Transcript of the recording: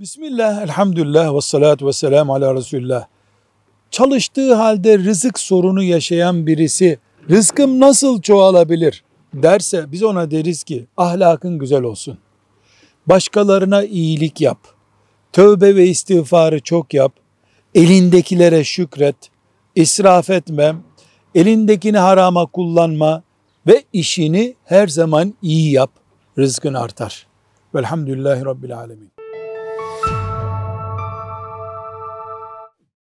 Bismillah, elhamdülillah ve salatu ve selam ala Resulullah. Çalıştığı halde rızık sorunu yaşayan birisi rızkım nasıl çoğalabilir derse biz ona deriz ki ahlakın güzel olsun. Başkalarına iyilik yap. Tövbe ve istiğfarı çok yap. Elindekilere şükret. israf etme. Elindekini harama kullanma ve işini her zaman iyi yap. Rızkın artar. Velhamdülillahi Rabbil Alemin.